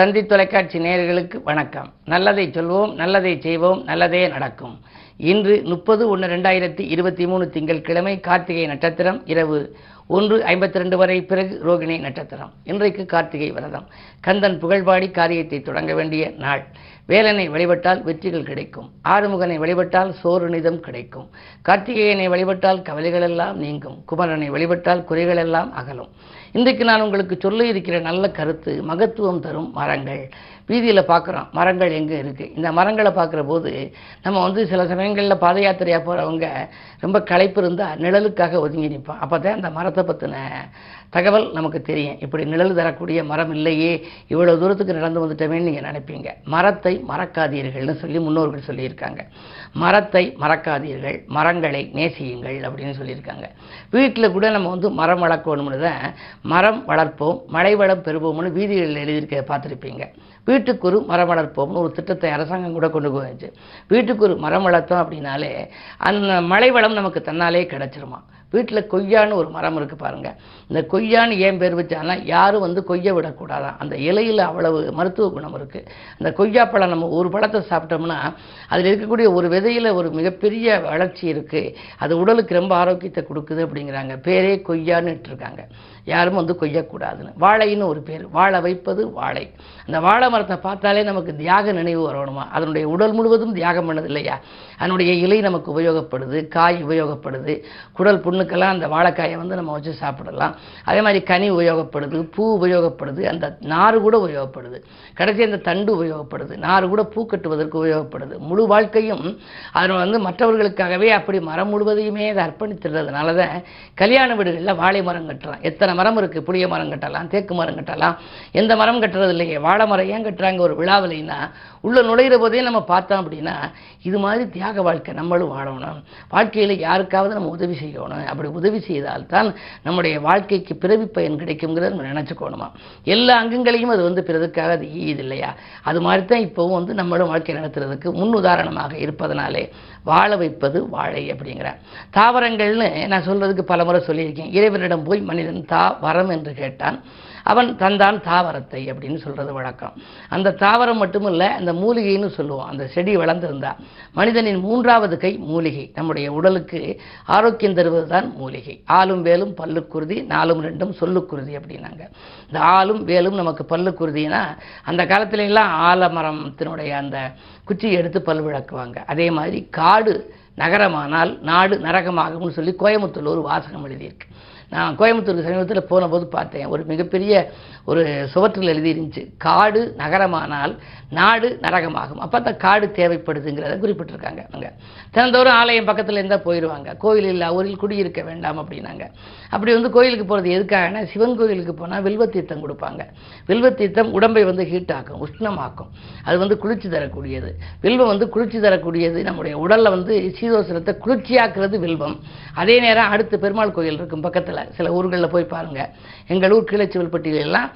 தந்தி தொலைக்காட்சி நேயர்களுக்கு வணக்கம். நல்லதை சொல்வோம் நல்லதை செய்வோம் நல்லதே நடக்கும். இன்று முப்பது ஒன்று ரெண்டாயிரத்தி இருபத்தி மூணு திங்கட்கிழமை கார்த்திகை நட்சத்திரம் இரவு ஒன்று ஐம்பத்தி ரெண்டு வரை பிறகு ரோகிணி நட்சத்திரம். இன்றைக்கு கார்த்திகை விரதம். கந்தன் புகழ்பாடி காரியத்தை தொடங்க வேண்டிய நாள். வேலனை வழிபட்டால் வெற்றிகள் கிடைக்கும். ஆறுமுகனை வழிபட்டால் சோறுநிதம் கிடைக்கும். கார்த்திகேயனை வழிபட்டால் கவலைகள் எல்லாம் நீங்கும். குமரனை வழிபட்டால் குறைகள் எல்லாம் அகலும். இன்றைக்கு நான் உங்களுக்கு சொல்ல இருக்கிற நல்ல கருத்து மகத்துவம் தரும் மரங்கள். வீதியில் பார்க்குறோம் மரங்கள் எங்கே இருக்குது இந்த மரங்களை பார்க்குற போது நம்ம வந்து சில சமயங்களில் பாத யாத்திரையாக போகிறவங்க ரொம்ப களைப்பு இருந்தால் நிழலுக்காக ஒதுங்கி நிற்போம் அப்போ தான் அந்த மரத்தை பற்றின தகவல் நமக்கு தெரியும். இப்படி நிழல் தரக்கூடிய மரம் இல்லையே. இவ்வளோ தூரத்துக்கு நடந்து வந்துட்டோமேன்னு நீங்கள் நினைப்பீங்க. மரத்தை மறக்காதீர்கள்னு சொல்லி முன்னோர்கள் சொல்லியிருக்காங்க. மரத்தை மறக்காதீர்கள். மரங்களை நேசியுங்கள் அப்படின்னு சொல்லியிருக்காங்க. வீட்டில் கூட நம்ம வந்து மரம் வளர்க்கணும்னு தான் மரம் வளர்ப்போம் மழை வளம் பெறுவோம்னு வீதிகளில் எழுதியிருக்க பார்த்துருப்பீங்க. வீட்டுக்கு ஒரு மரம் வளர்ப்போம்னு ஒரு திட்டத்தை அரசாங்கம் கூட கொண்டு போயிடுச்சு வீட்டுக்கு ஒரு மரம் வளர்த்தோம் அப்படின்னாலே அந்த மழை வளம் நமக்கு தன்னாலே கிடச்சிருமா? வீட்டில் கொய்யான்னு ஒரு மரம் இருக்குது பாருங்கள் இந்த கொய்யான்னு ஏன் பேர் வச்சாங்கன்னா யாரும் வந்து கொய்ய விடக்கூடாதான். அந்த இலையில் அவ்வளவு மருத்துவ குணம் இருக்குது அந்த கொய்யாப்பழம் நம்ம ஒரு பழத்தை சாப்பிட்டோம்னா அதில் இருக்கக்கூடிய ஒரு விதையில் ஒரு மிகப்பெரிய வளர்ச்சி இருக்குது அது உடலுக்கு ரொம்ப ஆரோக்கியத்தை கொடுக்குது அப்படிங்கிறாங்க. பேரே கொய்யான்னு இருக்காங்க யாரும் வந்து கொய்யக்கூடாதுன்னு. வாழைன்னு ஒரு பேர். வாழை வைப்பது வாழை. அந்த வாழை மரத்தை பார்த்தாலே நமக்கு தியாக நினைவு வரணுமா? அதனுடைய உடல் முழுவதும் தியாகம் பண்ணது இல்லையா அதனுடைய இலை நமக்கு உபயோகப்படுது காய் உபயோகப்படுது. குடல் புண்ணுக்கெல்லாம் அந்த வாழைக்காயை வந்து நம்ம வச்சு சாப்பிடலாம். அதே மாதிரி கனி உபயோகப்படுது பூ உபயோகப்படுது அந்த நாறு கூட உபயோகப்படுது. கடைசி அந்த தண்டு உபயோகப்படுது நாறு கூட பூ கட்டுவதற்கு உபயோகப்படுது. முழு வாழ்க்கையும் அதில் வந்து மற்றவர்களுக்காகவே அப்படி மரம் முழுவதையுமே அதை அர்ப்பணித்துறதுனால தான் கல்யாண வீடுகளில் வாழை மரம் கட்டுறான். எத்தனை மரம் இருக்குது புளிய மரம் கட்டலாம் தேக்கு மரம் கட்டலாம். எந்த மரம் கட்டுறது இல்லையே? வாழை மரம் ஏன் கட்டுறாங்க ஒரு விழாவிலைன்னா உள்ளே நுழையிற போதே நம்ம பார்த்தோம் அப்படின்னா இது மாதிரி தியாக வாழ்க்கை நம்மளும் வாழணும். வாழ்க்கையில் யாருக்காவது நம்ம உதவி செய்யணும். அப்படி உதவி செய்தால்தான் நம்முடைய வாழ்க்கைக்கு பிறவி பயன் கிடைக்குங்கிறத நம்ம நினச்சிக்கணுமா? எல்லா அங்கங்களையும் அது வந்து பிறதுக்காக அது ஈது இல்லையா? அது மாதிரி தான் இப்போவும் வந்து நம்மளும் வாழ்க்கை நடத்துறதுக்கு முன் உதாரணமாக இருப்பதனாலே வாழ வைப்பது வாழை அப்படிங்கிற. தாவரங்கள்னு நான் சொல்றதுக்கு பல முறை சொல்லியிருக்கேன். இறைவனிடம் போய் மனிதன் தா வரம் என்று கேட்டான். அவன் தந்தான் தாவரத்தை அப்படின்னு சொல்கிறது வழக்கம். அந்த தாவரம் மட்டுமில்ல அந்த மூலிகைன்னு சொல்லுவோம். அந்த செடி வளர்ந்திருந்தா. மனிதனின் மூன்றாவது கை மூலிகை. நம்முடைய உடலுக்கு ஆரோக்கியம் தருவது தான் மூலிகை. ஆளும் வேலும் பல்லுக்குருதி நாலும் ரெண்டும் சொல்லுக்குருதி அப்படின்னாங்க. இந்த ஆளும் வேலும் நமக்கு பல்லுக்குருதினா அந்த காலத்துலலாம் ஆலமரத்தினுடைய அந்த குச்சியை எடுத்து பல் விளக்குவாங்க. அதே மாதிரி காடு நகரமானால் நாடு நரகமாகும்னு சொல்லி கோயம்புத்தூர் ஒரு வாசகம் எழுதியிருக்கு. நான் கோயம்புத்தூருக்கு சமீபத்தில் போனபோது பார்த்தேன். ஒரு மிகப்பெரிய ஒரு சுவற்றில் எழுதியிருந்துச்சு காடு நகரமானால் நாடு நரகமாகும். அப்போ தான் காடு தேவைப்படுதுங்கிறத குறிப்பிட்டிருக்காங்க. அங்கே. தினந்தோறும் ஆலயம் பக்கத்தில் இருந்தால் போயிடுவாங்க. கோயில் இல்லை ஊரில் குடியிருக்க வேண்டாம் அப்படின்னாங்க. அப்படி வந்து கோயிலுக்கு போகிறது எதுக்காகனா சிவன் கோயிலுக்கு போனால் வில்வத்தீர்த்தம் கொடுப்பாங்க. வில்வத்தீர்த்தம் உடம்பை வந்து ஹீட் ஆக்கும் உஷ்ணமாக்கும். அது வந்து குளிர்ச்சி தரக்கூடியது. வில்வம் வந்து குளிர்ச்சி தரக்கூடியது. நம்முடைய உடலில் வந்து சீதோசனத்தை குளிர்ச்சியாக்குறது வில்வம். அதே நேரம் அடுத்து பெருமாள் கோயில் இருக்கும் பக்கத்தில். சில ஊர்களில் போய் பாருங்கள் எங்கள் ஊர் கீழச்சிவல்பட்டியிலெல்லாம்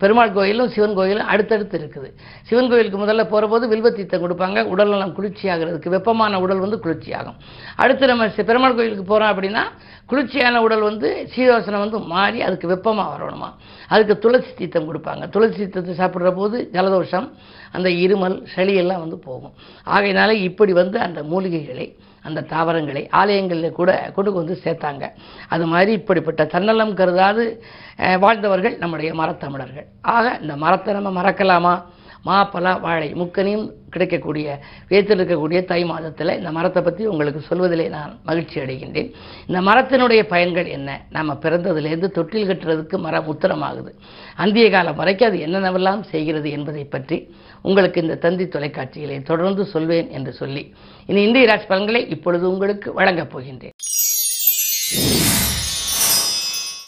பெருமாள் கோயிலும் சிவன் கோயிலும் அடுத்தடுத்து இருக்குது. சிவன் கோயிலுக்கு முதல்ல போகிறபோது வில்வத்தீத்தம் கொடுப்பாங்க. உடல் நலம் குளிர்ச்சி ஆகிறதுக்கு வெப்பமான உடல் வந்து குளிர்ச்சி ஆகும் அடுத்து நம்ம பெருமாள் கோயிலுக்கு போகிறோம் அப்படின்னா குளிர்ச்சியான உடல் வந்து சீதோசனம் வந்து மாறி அதுக்கு வெப்பமாக வரணுமா? அதுக்கு துளசி தீர்த்தம் கொடுப்பாங்க. துளசி தீர்த்தத்தை சாப்பிட்ற போது ஜலதோஷம் அந்த இருமல் சளியெல்லாம் வந்து போகும். ஆகையினால இப்படி வந்து அந்த மூலிகைகளை அந்த தாவரங்களை ஆலயங்களில் கூட கொண்டு வந்து சேர்த்தாங்க. அது மாதிரி இப்படிப்பட்ட தன்னலம் கருதாது வாழ்ந்தவர்கள் நம்முடைய மரத்தமிழர்கள். ஆக இந்த மரத்தை நம்ம மறக்கலாமா? மா பலா வாழை முக்கனையும் கிடைக்கக்கூடிய வேத்தில் இருக்கக்கூடிய தை மாதத்தில் இந்த மரத்தை பற்றி உங்களுக்கு சொல்வதிலே நான் மகிழ்ச்சி அடைகின்றேன். இந்த மரத்தினுடைய பயன்கள் என்ன? நம்ம பிறந்ததுலேருந்து தொட்டில் கட்டுறதுக்கு மரம் உத்தரமாகுது. அந்திய காலம் வரைக்கும் அது என்னென்னவெல்லாம் செய்கிறது என்பதை பற்றி உங்களுக்கு இந்த தந்தி தொலைக்காட்சிகளை தொடர்ந்து சொல்வேன் என்று சொல்லி இனி இந்திய ராசி பலன்களை இப்பொழுது உங்களுக்கு வழங்கப் போகின்றேன்.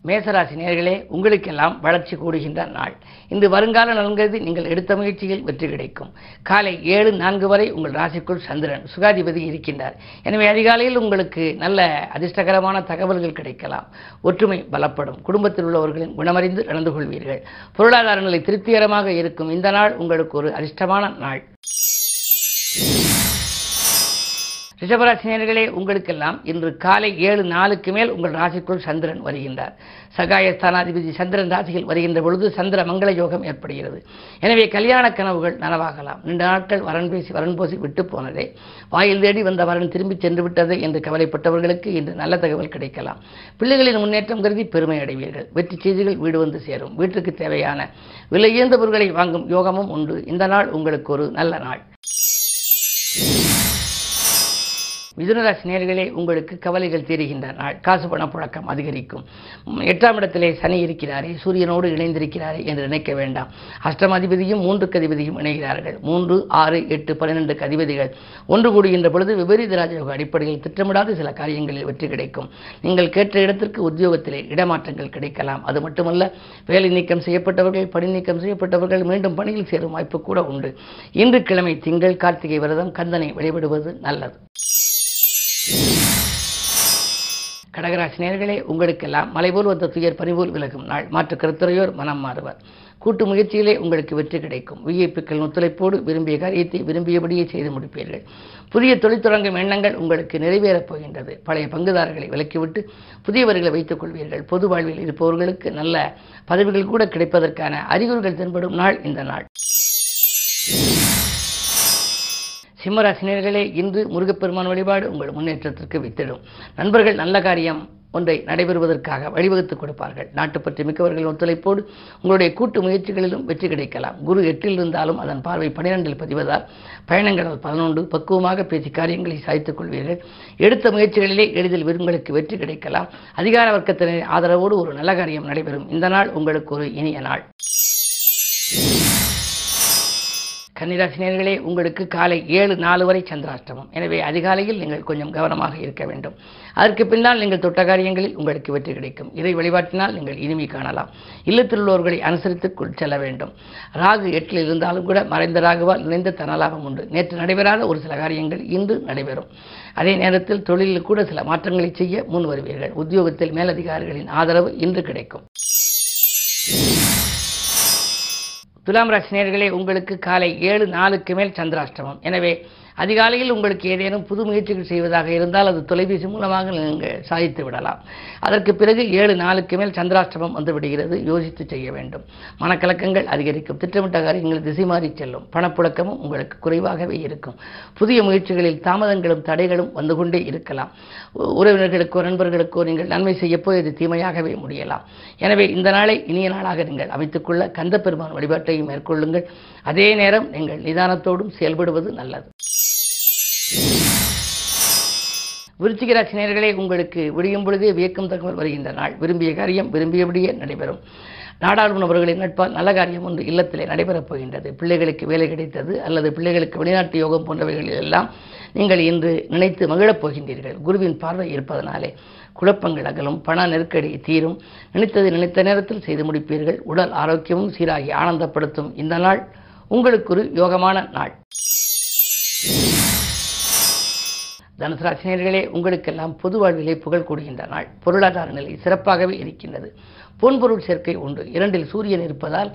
மேசராசி நேர்களே உங்களுக்கெல்லாம் வளர்ச்சி கூடுகின்ற நாள். இன்று வருங்கால நலன்கிறது நீங்கள் எடுத்த முயற்சியில் வெற்றி கிடைக்கும். காலை ஏழு நான்கு வரை உங்கள் ராசிக்குள் சந்திரன் சுகாதிபதி இருக்கின்றார். எனவே அதிகாலையில் உங்களுக்கு நல்ல அதிர்ஷ்டகரமான தகவல்கள் கிடைக்கலாம். ஒற்றுமை பலப்படும். குடும்பத்தில் உள்ளவர்களின் குணமறிந்து நடந்து கொள்வீர்கள். பொருளாதார நிலை திருப்திகரமாக இருக்கும். இந்த நாள் உங்களுக்கு ஒரு அதிர்ஷ்டமான நாள். ரிஷபராசினியர்களே உங்களுக்கெல்லாம் இன்று காலை ஏழு நாளுக்கு மேல் உங்கள் ராசிக்குள் சந்திரன் வருகின்றார். சகாய ஸ்தானாதிபதி சந்திரன் ராசியில் வருகின்ற பொழுது சந்திர மங்கள யோகம் ஏற்படுகிறது. எனவே கல்யாண கனவுகள் நனவாகலாம். நீண்ட நாட்கள் வரன் பேசி வரன் போசி விட்டு போனதே. வாயில் தேடி வந்த வரன் திரும்பி சென்று விட்டதே என்று கவலைப்பட்டவர்களுக்கு இன்று நல்ல தகவல் கிடைக்கலாம். பிள்ளைகளின் முன்னேற்றம் கருதி பெருமை அடைவீர்கள். வெற்றி செய்திகள் வீடு வந்து சேரும். வீட்டுக்கு தேவையான விலையுயர்ந்த பொருட்களை வாங்கும் யோகமும் உண்டு. இந்த நாள் உங்களுக்கு ஒரு நல்ல நாள். மிதுனராசி நேர்களே உங்களுக்கு கவலைகள் தீருகின்ற நாள் காசு பண புழக்கம் அதிகரிக்கும். எட்டாம் இடத்திலே சனி இருக்கிறாரே சூரியனோடு இணைந்திருக்கிறாரே என்று நினைக்க வேண்டாம். அஷ்டமாதிபதியும் மூன்று கதிபதியும் இணைகிறார்கள். மூன்று ஆறு எட்டு பன்னிரெண்டு கதிபதிகள் ஒன்று கூடுகின்ற பொழுது விபரீத ராஜயோக அடிப்படையில் திட்டமிடாத சில காரியங்களில் வெற்றி கிடைக்கும். நீங்கள் கேட்ட இடத்திற்கு உத்தியோகத்திலே இடமாற்றங்கள் கிடைக்கலாம். அது மட்டுமல்ல வேலை நீக்கம் செய்யப்பட்டவர்கள் பணி நீக்கம் செய்யப்பட்டவர்கள் மீண்டும் பணியில் சேரும் வாய்ப்பு கூட உண்டு. இன்று கிழமை திங்கள் கார்த்திகை விரதம் கந்தனை வழிபடுவது நல்லது. கடகராசி நேர்களே உங்களுக்கெல்லாம் மலைபோல் வந்த துயர் பனிபோல் விலகும் நாள். மாற்று கருத்துரையோர் மனம் மாறுவர். கூட்டு முயற்சியிலே உங்களுக்கு வெற்றி கிடைக்கும். விஐபிக்கள் ஒத்துழைப்போடு விரும்பிய காரியத்தை விரும்பியபடியே செய்து முடிப்பீர்கள். புதிய தொழில் தொடங்கும் எண்ணங்கள் உங்களுக்கு நிறைவேறப் போகின்றது. பழைய பங்குதாரர்களை விலக்கிவிட்டு புதியவர்களை வைத்துக் கொள்வீர்கள். பொது வாழ்வில் இருப்பவர்களுக்கு நல்ல பதவிகள் கூட கிடைப்பதற்கான அறிகுறிகள் தென்படும் நாள் இந்த நாள். சிம்மராசினியர்களே இன்று முருகப்பெருமான் வழிபாடு உங்கள் முன்னேற்றத்திற்கு வித்திடும். நண்பர்கள் நல்ல காரியம் ஒன்றை நடைபெறுவதற்காக வழிவகுத்துக் கொடுப்பார்கள். நாட்டுப்பற்று மிக்கவர்கள் ஒத்துழைப்போடு உங்களுடைய கூட்டு முயற்சிகளிலும் வெற்றி கிடைக்கலாம். குரு எட்டில் இருந்தாலும் அதன் பார்வை பனிரெண்டில் பதிவதால் பயணங்கள் பதினொன்று பக்குவமாக பேசி காரியங்களை சாய்த்துக் கொள்வீர்கள். எடுத்த முயற்சிகளிலே எளிதில் விரும்புகளுக்கு வெற்றி கிடைக்கலாம். அதிகார வர்க்கத்தினர் ஆதரவோடு ஒரு நல்ல காரியம் நடைபெறும். இந்த நாள் உங்களுக்கு ஒரு இனிய நாள். கன்னிராசினியர்களே உங்களுக்கு காலை ஏழு நாலு வரை சந்திராஷ்டமம். எனவே அதிகாலையில் நீங்கள் கொஞ்சம் கவனமாக இருக்க வேண்டும். அதற்கு பின்னால் நீங்கள் தொட்ட காரியங்களில் உங்களுக்கு வெற்றி கிடைக்கும். இதை வழிபாட்டினால் நீங்கள் இனிமை காணலாம். இல்லத்தில் உள்ளவர்களை அனுசரித்து கொள் செல்ல வேண்டும். ராகு எட்டில் இருந்தாலும் கூட மறைந்த ராகுவால் நிறைந்த தனலாபம் உண்டு. நேற்று நடைபெறாத ஒரு சில காரியங்கள் இன்று நடைபெறும். அதே நேரத்தில் தொழிலில் கூட சில மாற்றங்களை செய்ய முன் வருவீர்கள் உத்தியோகத்தில் மேலதிகாரிகளின் ஆதரவு இன்று கிடைக்கும். துலாம் ராசினியர்களே உங்களுக்கு காலை ஏழு நாளுக்கு மேல் சந்திராஷ்டமம். எனவே அதிகாலையில் உங்களுக்கு ஏதேனும் புது முயற்சிகள் செய்வதாக இருந்தால் அது தொலைபேசி மூலமாக நீங்கள் சாதித்து விடலாம். அதற்கு பிறகு ஏழு நாளுக்கு மேல் சந்திராஷ்டமம் வந்து விடுகிறது யோசித்து செய்ய வேண்டும். மனக்கலக்கங்கள் அதிகரிக்கும். திட்டமிட்ட காரியங்கள் திசை மாறி செல்லும். பணப்புழக்கமும் உங்களுக்கு குறைவாகவே இருக்கும். புதிய முயற்சிகளில் தாமதங்களும் தடைகளும் வந்து கொண்டே இருக்கலாம். உ- உறவினர்களுக்கோ நண்பர்களுக்கோ நீங்கள் நன்மை செய்யப்போ இது தீமையாகவே முடியலாம். எனவே இந்த நாளை இனிய நாளாக நீங்கள் அமைத்துக்கொள்ள கந்த பெருமான் வழிபாட்டையும் மேற்கொள்ளுங்கள். அதே நேரம் நீங்கள் நிதானத்தோடும் செயல்படுவது நல்லது. விருச்சிக ராசி உங்களுக்கு விடியும் பொழுதே வியக்கும் தகவல் வருகின்ற நாள். விரும்பிய காரியம் விரும்பியபடியே நடைபெறும். நாடாளுமன்றவர்களின் நட்பால் நல்ல காரியம் ஒன்று இல்லத்திலே நடைபெறப் போகின்றது. பிள்ளைகளுக்கு வேலை கிடைத்தது அல்லது பிள்ளைகளுக்கு வெளிநாட்டு யோகம் போன்றவைகளில் எல்லாம் நீங்கள் இன்று நினைத்து மகிழப் போகின்றீர்கள். குருவின் பார்வை இருப்பதனாலே குழப்பங்கள் அகலும் பண நெருக்கடி தீரும். நினைத்தது நினைத்த நேரத்தில் செய்து முடிப்பீர்கள். உடல் ஆரோக்கியமும் சீராகி ஆனந்தப்படுத்தும். இந்த நாள் உங்களுக்கு ஒரு யோகமான நாள். தனுசராசினியர்களே உங்களுக்கெல்லாம் பொது வாழ்விலே புகழ் கூடுகின்ற நாள். பொருளாதார நிலை சிறப்பாகவே இருக்கின்றது. பொன்பொருள் சேர்க்கை உண்டு. இரண்டில் சூரியன் இருப்பதால்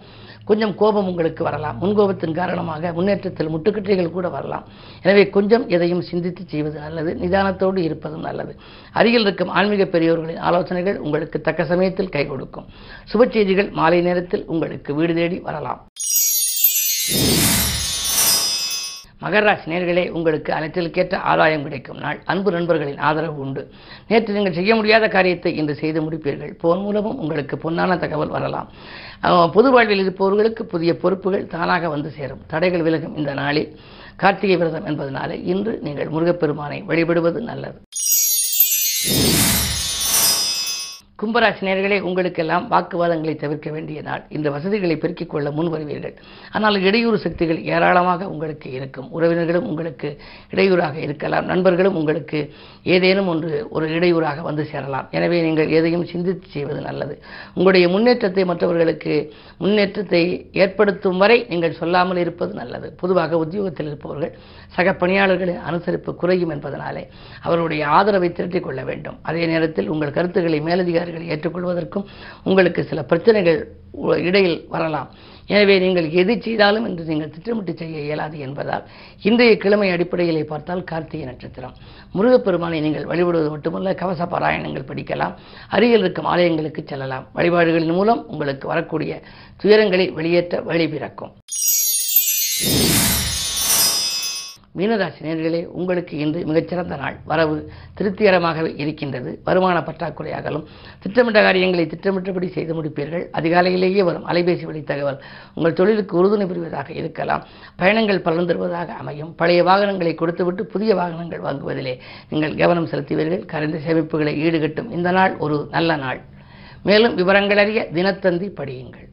கொஞ்சம் கோபம் உங்களுக்கு வரலாம். முன்கோபத்தின் காரணமாக முன்னேற்றத்தில் முட்டுக்கட்டைகள் கூட வரலாம். எனவே கொஞ்சம் எதையும் சிந்தித்து செய்வது நல்லது. நிதானத்தோடு இருப்பதும் நல்லது. அருகில் இருக்கும் ஆன்மீக பெரியோர்களின் ஆலோசனைகள் உங்களுக்கு தக்க சமயத்தில் கை கொடுக்கும். சுப செய்திகள் மாலை நேரத்தில் உங்களுக்கு வீடு தேடி வரலாம். மகராசி நேர்களே உங்களுக்கு அனைத்திற்கேற்ற ஆதாயம் கிடைக்கும். நாள் அன்பு நண்பர்களின் ஆதரவு உண்டு. நேற்று நீங்கள் செய்ய முடியாத காரியத்தை இன்று செய்து முடிப்பீர்கள். போன் மூலமும் உங்களுக்கு பொன்னான தகவல் வரலாம். பொது வாழ்வில் இருப்பவர்களுக்கு புதிய பொறுப்புகள் தானாக வந்து சேரும். தடைகள் விலகும் இந்த நாளில். கார்த்திகை விரதம் என்பதனாலே இன்று நீங்கள் முருகப்பெருமானை வழிபடுவது நல்லது. கும்பராசி நேர்களே உங்களுக்கெல்லாம் வாக்குவாதங்களை தவிர்க்க வேண்டிய நாள். இந்த வசதிகளை பெருக்கிக் கொள்ள முன் வருவீர்கள். ஆனால் இடையூறு சக்திகள் ஏராளமாக உங்களுக்கு இருக்கும். உறவினர்களும் உங்களுக்கு இடையூறாக இருக்கலாம். நண்பர்களும் உங்களுக்கு ஏதேனும் ஒன்று ஒரு இடையூறாக வந்து சேரலாம். எனவே நீங்கள் எதையும் சிந்தித்து செய்வது நல்லது. உங்களுடைய முன்னேற்றத்தை மற்றவர்களுக்கு முன்னேற்றத்தை ஏற்படுத்தும் வரை நீங்கள் சொல்லாமல் இருப்பது நல்லது. பொதுவாக உத்தியோகத்தில் இருப்பவர்கள் சக பணியாளர்களின் அனுசரிப்பு குறையும் என்பதனாலே அவர்களுடைய ஆதரவை திரட்டிக் கொள்ள வேண்டும். அதே நேரத்தில் உங்கள் கருத்துக்களை மேலதிகாரி காரியங்களை ஏற்றுக்கொள்வதற்கும் உங்களுக்கு சில பிரச்சனைகள் இடையில் வரலாம். எனவே நீங்கள் எது செய்தாலும் என்று நீங்கள் திட்டமிட்டு செய்ய இயலாது என்பதால் இன்றைய கிழமை அடிப்படையிலே பார்த்தால் கார்த்திகை நட்சத்திரம். முருகப்பெருமானை நீங்கள் வழிபடுவது மட்டுமல்ல கவச பாராயணங்கள் படிக்கலாம் அருகில் இருக்கும் ஆலயங்களுக்கு செல்லலாம். வழிபாடுகளின் மூலம் உங்களுக்கு வரக்கூடிய துயரங்களை வெளியேற்ற வழி பிறக்கும். மீனராசி நேர்களே உங்களுக்கு இன்று மிகச்சிறந்த நாள். வரவு திருப்திகரமாகவே இருக்கின்றது. வருமான பற்றாக்குறை அகலும் திட்டமிட்ட காரியங்களை திட்டமிட்டபடி செய்து முடிப்பீர்கள். அதிகாலையிலேயே வரும் அலைபேசி வழி தகவல் உங்கள் தொழிலுக்கு உறுதுணை புரிவதாக இருக்கலாம். பயணங்கள் பலன் தருவதாக அமையும். பழைய வாகனங்களை கொடுத்துவிட்டு புதிய வாகனங்கள் வாங்குவதிலே நீங்கள் கவனம் செலுத்துவீர்கள். கரைந்த சேமிப்புகளை ஈடுகட்டும். இந்த நாள் ஒரு நல்ல நாள். மேலும் விவரங்கள் அறிய தினத்தந்தி படியுங்கள்.